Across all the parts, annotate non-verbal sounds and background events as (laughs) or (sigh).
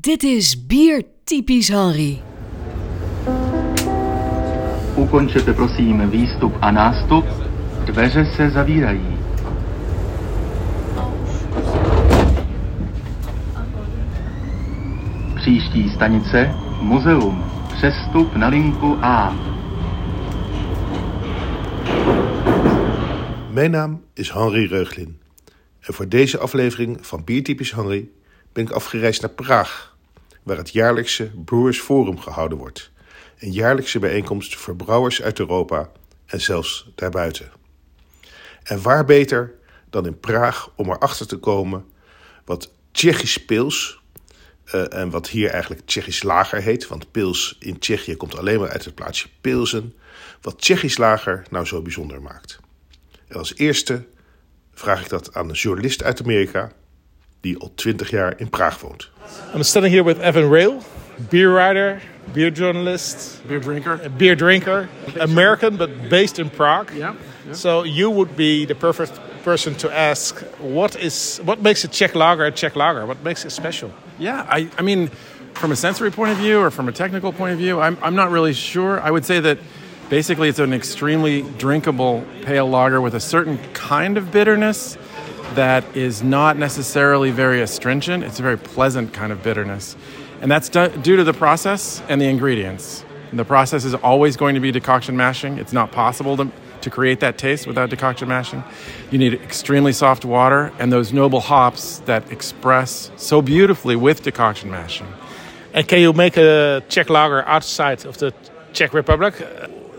Dit is Bier Typisch Henry. Ukončete prosím výstup a nástup, dveře se zavírají. Příští stanice Muzeum. Přestup na linku A. Mijn naam is Henry Reuglin. En voor deze aflevering van Biertypisch Henry ben ik afgereisd naar Praag, waar het jaarlijkse Brewers Forum gehouden wordt. Een jaarlijkse bijeenkomst voor brouwers uit Europa en zelfs daarbuiten. En waar beter dan in Praag om erachter te komen wat Tsjechisch pils, eh, en wat hier eigenlijk Tsjechisch lager heet, want pils in Tsjechië komt alleen maar uit het plaatsje Pilsen, wat Tsjechisch lager nou zo bijzonder maakt. En als eerste vraag ik dat aan een journalist uit Amerika die al 20 jaar in Praag woont. I'm standing here with Evan Rail, beer writer, beer journalist, Beer drinker. a beer drinker, American but based in Prague. Yeah. So you would be the perfect person to ask what is what makes a Czech lager a Czech lager? What makes it special? Yeah, I, I mean, from a sensory point of view or from a technical point of view, I'm, I'm not really sure. I would say that basically it's an extremely drinkable pale lager with a certain kind of bitterness that is not necessarily very astringent. It's a very pleasant kind of bitterness. And that's due due to the process and the ingredients. And the process is always going to be decoction mashing. It's not possible to, to create that taste without decoction mashing. You need extremely soft water and those noble hops that express so beautifully with decoction mashing. And can you make a Czech lager outside of the Czech Republic?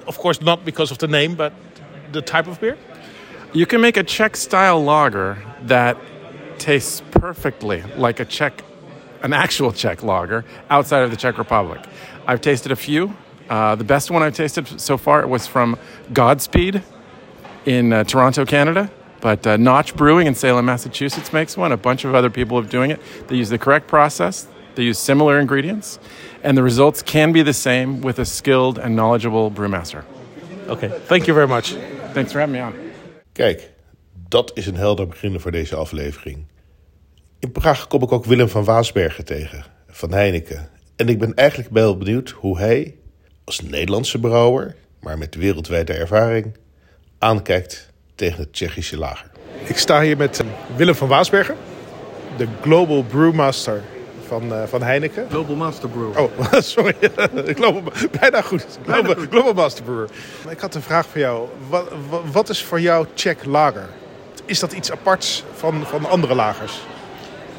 Of course, not because of the name, but the type of beer. You can make a Czech style lager that tastes perfectly like a Czech, an actual Czech lager outside of the Czech Republic. I've tasted a few. Uh, the best one I've tasted so far was from Godspeed in uh, Toronto, Canada. But uh, Notch Brewing in Salem, Massachusetts makes one. A bunch of other people are doing it. They use the correct process, they use similar ingredients, and the results can be the same with a skilled and knowledgeable brewmaster. Okay, thank you very much. Thanks for having me on. Kijk, dat is een helder begin voor deze aflevering. In Praag kom ik ook Willem van Waasbergen tegen, van Heineken. En ik ben eigenlijk wel benieuwd hoe hij, als Nederlandse brouwer, maar met wereldwijde ervaring, aankijkt tegen het Tsjechische lager. Ik sta hier met eh, Willem van Waasbergen, de Global Brewmaster van, eh, van Heineken. Global Master Brewer. Oh, (laughs) sorry. (laughs) Global, bijna goed. Global, Global Master Brewer. Ik had een vraag voor jou. Wat, wat, is voor jou Czech lager? Is dat iets aparts van, van andere lagers?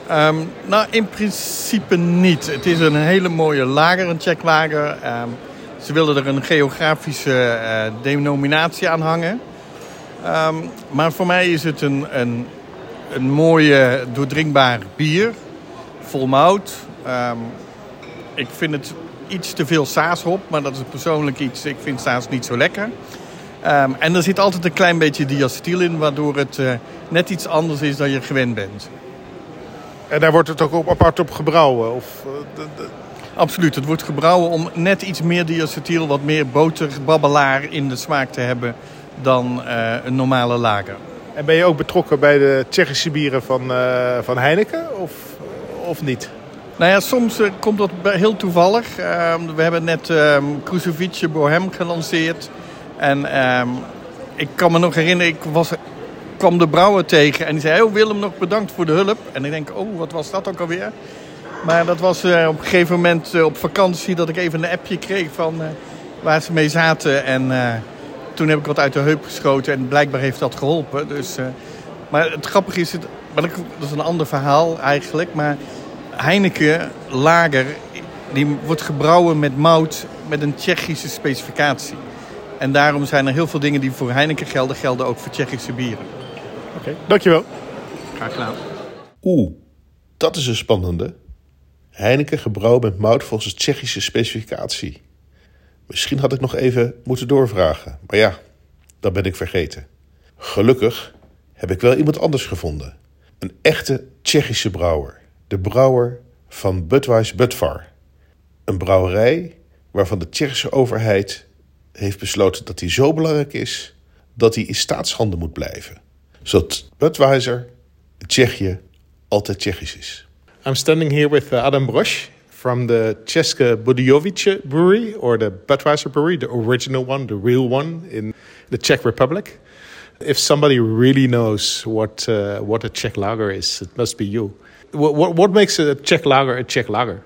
Ehm, nou, in principe niet. Het is een hele mooie lager, een Czech lager. Ehm, ze wilden er een geografische eh, denominatie aan hangen. Ehm, maar voor mij is het een, een, een mooie, doordrinkbaar bier. Vol mout. Ehm, ik vind het iets te veel saashop, maar dat is persoonlijk iets. Ik vind saas niet zo lekker. Ehm, en er zit altijd een klein beetje diacetyl in, waardoor het eh, net iets anders is dan je gewend bent. En daar wordt het ook op, apart op gebrouwen? Of, eh, de- de- Absoluut, het wordt gebrouwen om net iets meer diacetyl, wat meer boterbabbelaar in de smaak te hebben dan eh, een normale lager. En ben je ook betrokken bij de Tsjechische bieren van, eh, van Heineken? Of, of niet? Nou ja, soms eh, komt dat heel toevallig. Ehm, we hebben net ehm Krušovice Bohem gelanceerd. En ehm, ik kan me nog herinneren, ik was, kwam de brouwer tegen en die zei... Oh Willem, nog bedankt voor de hulp. En ik denk, oh, wat was dat ook alweer? Maar dat was eh, op een gegeven moment eh, op vakantie dat ik even een appje kreeg van waar ze mee zaten. En toen heb ik wat uit de heup geschoten en blijkbaar heeft dat geholpen. Dus, maar het grappige is, het, maar dat dat is een ander verhaal eigenlijk. Maar Heineken lager, die wordt gebrouwen met mout met een Tsjechische specificatie. En daarom zijn er heel veel dingen die voor Heineken gelden, gelden ook voor Tsjechische bieren. Oké, dankjewel. Graag gedaan. Oeh, dat is een spannende. Heineken gebrouwen met mout volgens de Tsjechische specificatie. Misschien had ik nog even moeten doorvragen, maar ja, dat ben ik vergeten. Gelukkig heb ik wel iemand anders gevonden. Een echte Tsjechische brouwer. De brouwer van Budweiss Budvar. Een brouwerij waarvan de Tsjechische overheid heeft besloten dat die zo belangrijk is dat hij in staatshanden moet blijven. Zodat Budweiser Tsjechië altijd Tsjechisch is. I'm standing here with uh, Adam Brosch from the České Budějovice brewery, or the Budweiser brewery, the original one, the real one in the Czech Republic. If somebody really knows what uh, what a Czech lager is, it must be you. What, what, what makes a Czech lager a Czech lager?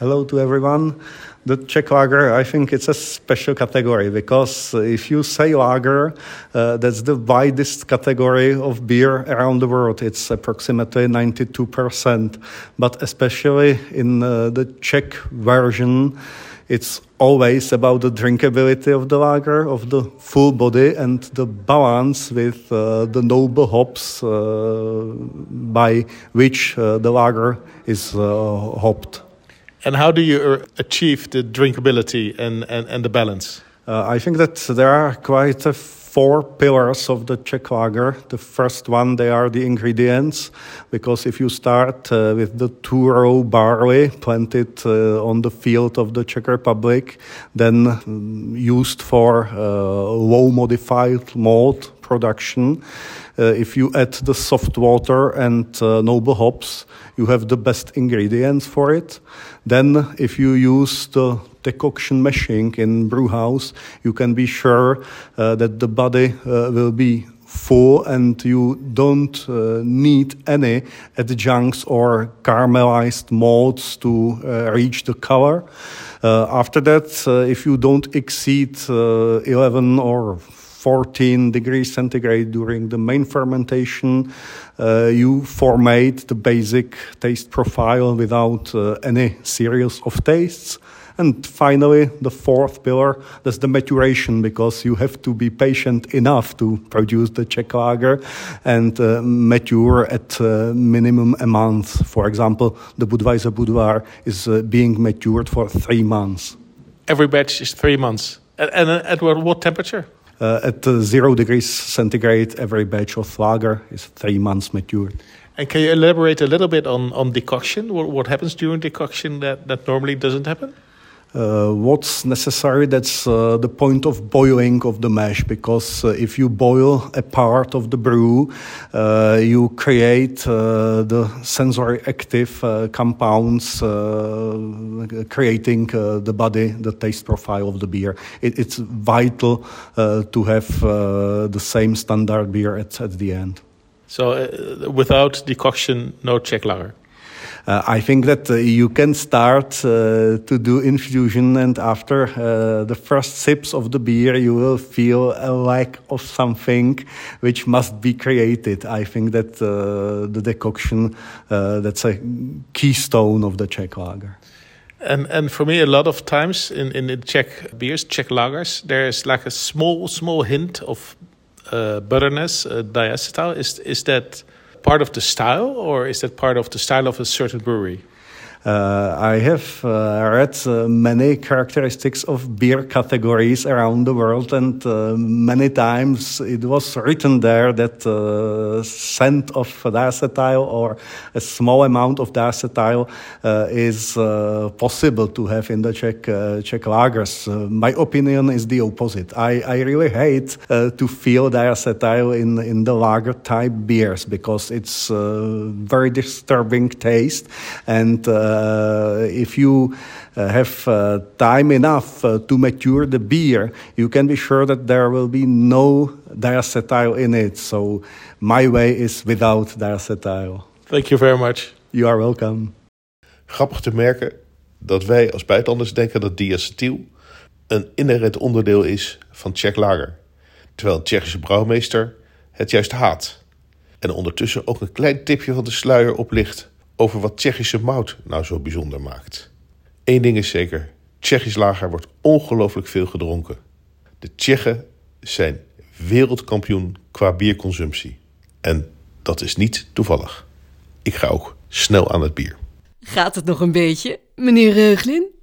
Hello to everyone. The Czech lager, I think it's a special category because if you say lager, uh, that's the widest category of beer around the world. It's approximately 92%. But especially in uh, the Czech version, it's always about the drinkability of the lager, of the full body, and the balance with uh, the noble hops uh, by which uh, the lager is uh, hopped. And how do you uh, achieve the drinkability and, and, and the balance? Uh, I think that there are quite a four pillars of the Czech lager. The first one, they are the ingredients, because if you start uh, with the two-row barley planted uh, on the field of the Czech Republic, then um, used for uh, low modified malt production, uh, if you add the soft water and uh, noble hops, you have the best ingredients for it. Then, if you use the decoction mashing in brewhouse, you can be sure uh, that the body will be full and you don't uh, need any adjuncts or caramelized malts to uh, reach the color. Uh, after that, if you don't exceed 11 or 14 degrees centigrade during the main fermentation. Uh, you formate the basic taste profile without uh, any series of tastes. And finally, the fourth pillar, that's the maturation, because you have to be patient enough to produce the Czech lager and uh, mature at uh, minimum a month. For example, the Budweiser Budvar is uh, being matured for three months. Every batch is three months. And, at what, what temperature? Uh, at uh, zero degrees centigrade, every batch of lager is three months matured. And can you elaborate a little bit on, on decoction? What, what happens during decoction that, that normally doesn't happen? Uh, what's necessary that's uh, the point of boiling of the mash because uh, if you boil a part of the brew uh, you create uh, the sensory active uh, compounds creating the body the taste profile of the beer. It, it's vital to have the same standard beer at, at the end. So without decoction no Czech lager uh, I think that uh, you can start uh, to do infusion, and after uh, the first sips of the beer, you will feel a lack of something which must be created. I think that uh, the decoction uh, that's a keystone of the Czech lager. And and for me, a lot of times in in the Czech beers, Czech lagers, there is like a small small hint of bitterness, diacetyl. Is is that part of the style, or is that part of the style of a certain brewery? Uh, I have uh, read uh, many characteristics of beer categories around the world, and uh, many times it was written there that uh, scent of diacetyl or a small amount of diacetyl uh, is possible to have in the Czech Czech lagers. my opinion is the opposite. I, I really hate to feel diacetyl in in the lager type beers because it's very disturbing taste and if you uh, have uh, time enough to mature the beer, you can be sure that there will be no diacetyl in it. So my way is without diacetyl. Thank you very much. You are welcome. Grappig te merken dat wij als buitenlanders denken dat diacetyl een inherent onderdeel is van Czech lager. Terwijl een Tsjechische brouwmeester het juist haat. En ondertussen ook een klein tipje van de sluier oplicht over wat Tsjechische mout nou zo bijzonder maakt. Eén ding is zeker: Tsjechisch lager wordt ongelooflijk veel gedronken. De Tsjechen zijn wereldkampioen qua bierconsumptie. En dat is niet toevallig. Ik ga ook snel aan het bier. Gaat het nog een beetje, meneer Reuglin?